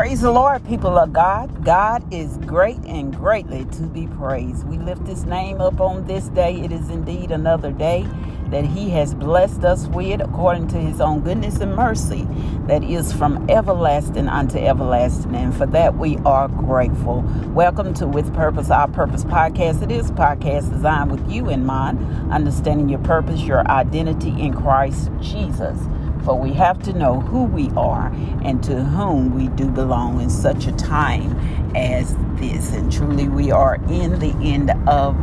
Praise the Lord, people of God. God is great and greatly to be praised. We lift his name up on this day. It is indeed another day that he has blessed us with according to his own goodness and mercy that is from everlasting unto everlasting. And for that, we are grateful. Welcome to With Purpose, Our Purpose podcast. It is a podcast designed with you in mind, understanding your purpose, your identity in Christ Jesus. For we have to know who we are and to whom we do belong in such a time as this. And truly, we are in the end of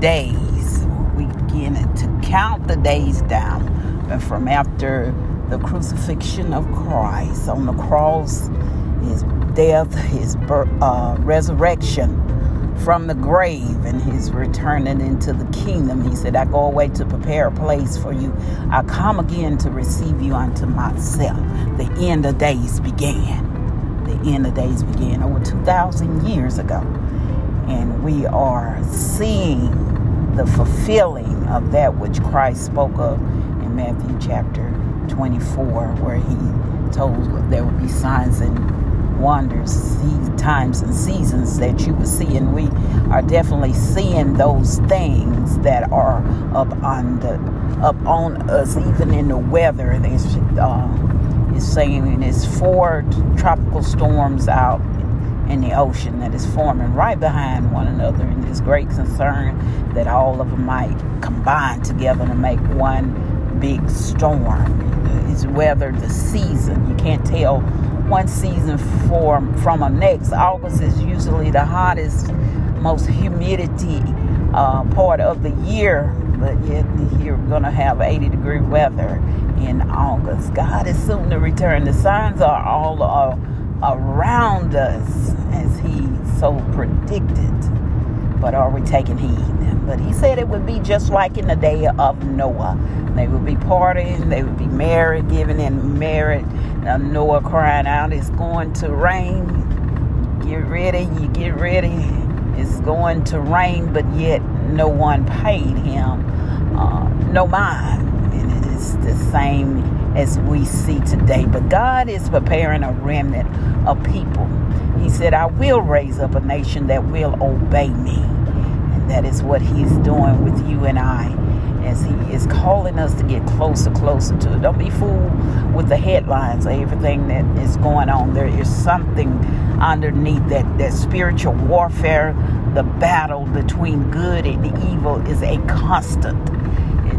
days. We begin to count the days down and from after the crucifixion of Christ on the cross, his death, his birth, uh, resurrection from the grave and his returning into the kingdom. He said, I go away to prepare a place for you. I come again to receive you unto myself. The end of days began. The end of days began over 2,000 years ago. And we are seeing the fulfilling of that which Christ spoke of in Matthew chapter 24, where he told there would be signs and wonders, the times and seasons that you will see, and we are definitely seeing those things that are up on the up on us, even in the weather. There's uh, is saying there's four tropical storms out in the ocean that is forming right behind one another, and there's great concern that all of them might combine together to make one big storm. It's weather, the season. You can't tell one season for, from a next. August is usually the hottest, most humidity uh, part of the year, but yet you're going to have 80 degree weather in August. God is soon to return. The signs are all uh, around us as He so predicted. But are we taking heed? But He said it would be just like in the day of Noah. They would be partying, they would be married, giving in marriage now Noah crying out, it's going to rain. Get ready, you get ready. It's going to rain, but yet no one paid him uh, no mind. And it is the same as we see today. But God is preparing a remnant of people. He said, I will raise up a nation that will obey me. And that is what He's doing with you and I as He is calling us to get closer, closer to it. Don't be fooled with the headlines of everything that is going on. There is something underneath that, that spiritual warfare, the battle between good and evil is a constant.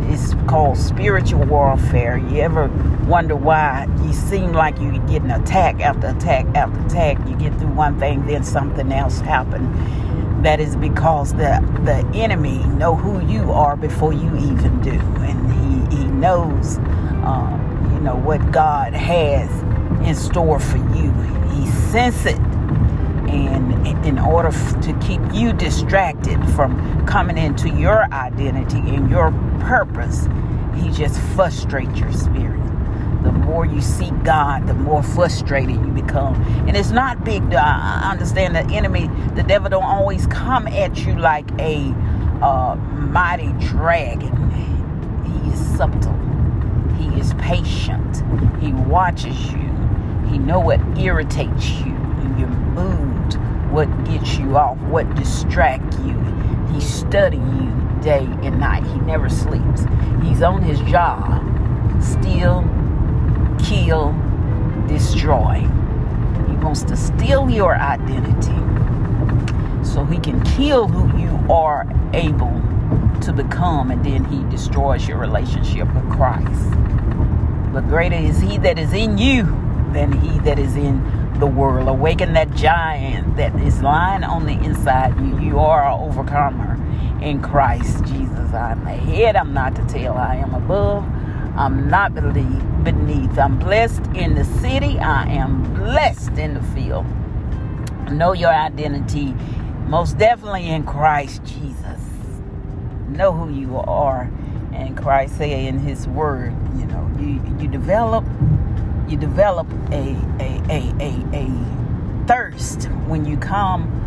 It is called spiritual warfare. You ever wonder why you seem like you're getting attack after attack after attack? You get through one thing, then something else happens that is because the the enemy know who you are before you even do, and he he knows, uh, you know what God has in store for you. He senses it, in order to keep you distracted from coming into your identity and your purpose, he just frustrates your spirit the more you seek God, the more frustrated you become. And it's not big. I understand the enemy, the devil, don't always come at you like a uh, mighty dragon. He is subtle. He is patient. He watches you. He know what irritates you, your mood, what gets you off, what distracts you. He study you day and night. He never sleeps. He's on his job, Steal, kill, destroy. He wants to steal your identity so he can kill who you are able to become, and then he destroys your relationship with Christ. But greater is he that is in you than he that is in the world. Awaken that giant that is lying on the inside you. You are an overcomer in Christ Jesus. I'm the head, I'm not the tail. I am above I'm not beneath. I'm blessed in the city. I am blessed in the field. Know your identity most definitely in Christ Jesus. Know who you are. And Christ say in his word, you know, you, you develop you develop a a, a, a, a thirst when you come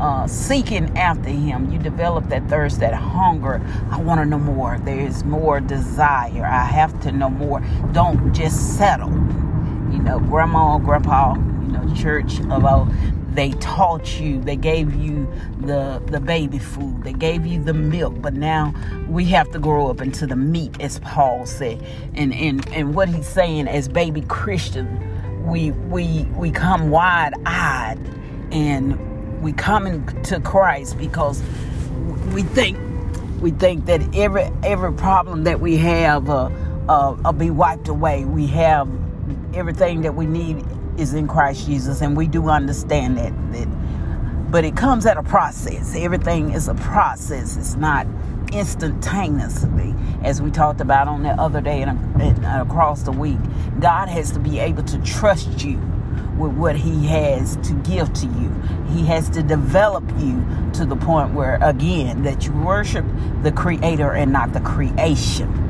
uh, seeking after Him, you develop that thirst, that hunger. I want to know more. There's more desire. I have to know more. Don't just settle. You know, grandma, grandpa, you know, church about they taught you, they gave you the the baby food, they gave you the milk, but now we have to grow up into the meat, as Paul said. And and and what he's saying as baby Christian, we we we come wide eyed and we come into Christ because we think we think that every every problem that we have uh, uh, will be wiped away. We have everything that we need is in Christ Jesus, and we do understand that. that but it comes at a process. Everything is a process. It's not instantaneously, as we talked about on the other day and, and across the week. God has to be able to trust you with what He has to give to you. He has to develop you to the point where, again, that you worship the Creator and not the creation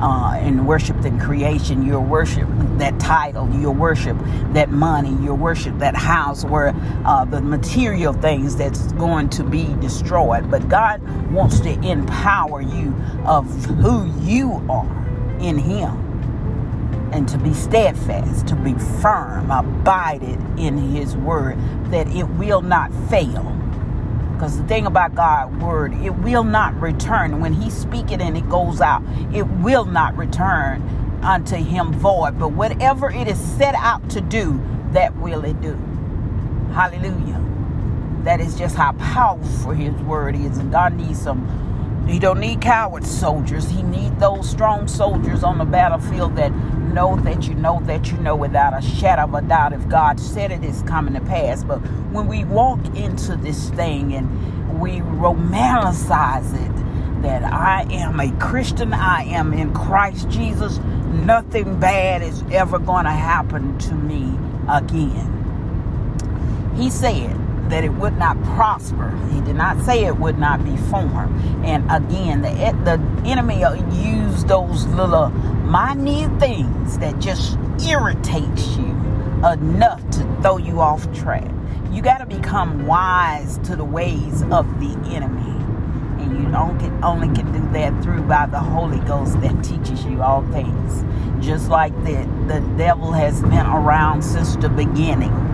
uh, and worship the creation. Your worship that title. your worship that money. your worship that house where uh, the material things that's going to be destroyed. But God wants to empower you of who you are in Him and to be steadfast, to be firm, abided in His word, that it will not fail because the thing about God's word, it will not return. When He speak it and it goes out, it will not return unto Him void. But whatever it is set out to do, that will it do. Hallelujah. That is just how powerful His word is. And God needs some. He don't need coward soldiers. He need those strong soldiers on the battlefield that know that you know that you know without a shadow of a doubt if God said it is coming to pass. But when we walk into this thing and we romanticize it, that I am a Christian, I am in Christ Jesus, nothing bad is ever going to happen to me again. He said, that it would not prosper. He did not say it would not be formed. And again, the the enemy used those little minute things that just irritates you enough to throw you off track. You got to become wise to the ways of the enemy. And you only can, only can do that through by the Holy Ghost that teaches you all things. Just like the, the devil has been around since the beginning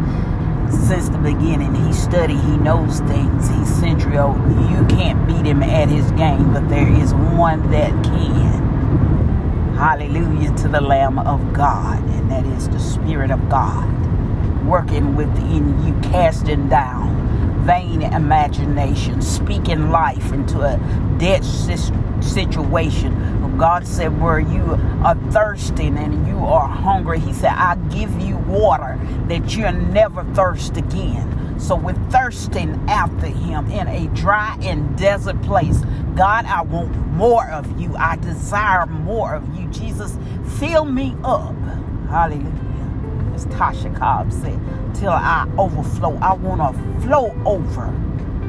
since the beginning. He studied, he knows things. He's century old. You can't beat him at his game, but there is one that can. Hallelujah to the Lamb of God, and that is the Spirit of God working within you, casting down vain imagination, speaking life into a dead situation God said, Where you are thirsting and you are hungry, He said, I give you water that you'll never thirst again. So we're thirsting after Him in a dry and desert place. God, I want more of you. I desire more of you. Jesus, fill me up. Hallelujah. As Tasha Cobb said, till I overflow. I want to flow over.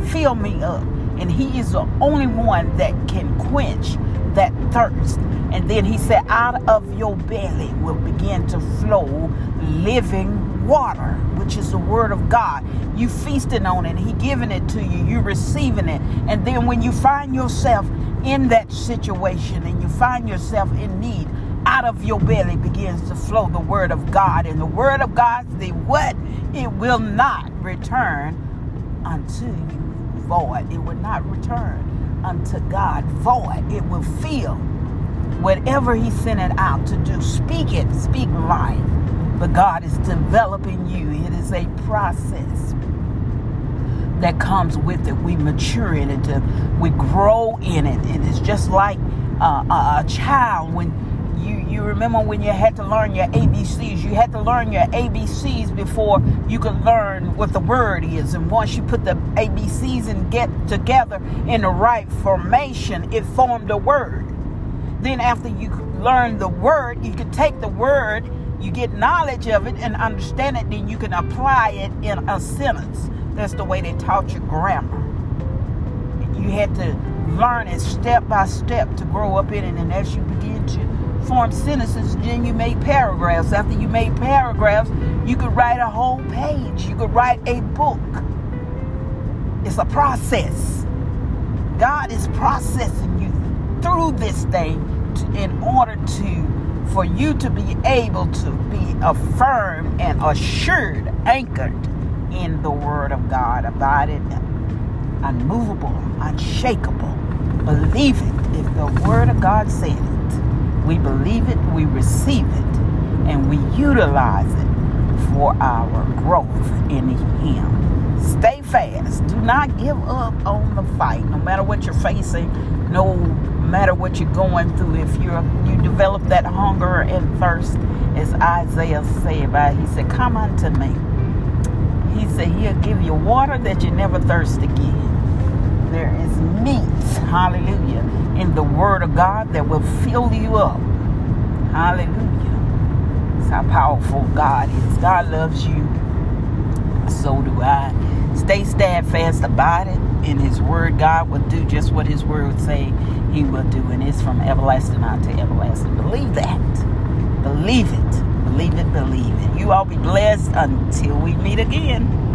Fill me up. And He is the only one that can quench that thirst. And then he said, Out of your belly will begin to flow living water, which is the word of God. You feasting on it, he giving it to you, you receiving it. And then when you find yourself in that situation and you find yourself in need, out of your belly begins to flow the word of God. And the word of God, the what? It will not return unto you void. It will not return unto God void. It will fill whatever He sent it out to do. Speak it, speak life. But God is developing you. It is a process that comes with it. We mature in it, we grow in it. And it's just like uh, a, a child when you you remember when you had to learn your ABCs. You had to learn your ABCs before you could learn what the word is. And once you put the ABCs and get together in the right formation, it formed a word. Then after you learn the word, you can take the word, you get knowledge of it and understand it, then you can apply it in a sentence. That's the way they taught you grammar. You had to learn it step by step to grow up in it, and as you begin to form sentences, then you make paragraphs. After you make paragraphs, you could write a whole page. You could write a book. It's a process. God is processing you through this thing to, in order to for you to be able to be affirmed and assured, anchored in the Word of God. Abided, unmovable, unshakable. Believe it. If the Word of God said it, we believe it, we receive it, and we utilize it for our growth in Him. Stay fast. Do not give up on the fight, no matter what you're facing, no matter what you're going through. If you're you develop that hunger and thirst, as Isaiah said, by he said, "Come unto me." He said, He'll give you water that you never thirst again. There is meat, hallelujah, in the Word of God that will fill you up. Hallelujah. That's how powerful God is. God loves you. So do I. Stay steadfast about it. In His Word, God will do just what His Word would say He will do. And it's from everlasting on to everlasting. Believe that. Believe it. Believe it. Believe it. You all be blessed until we meet again.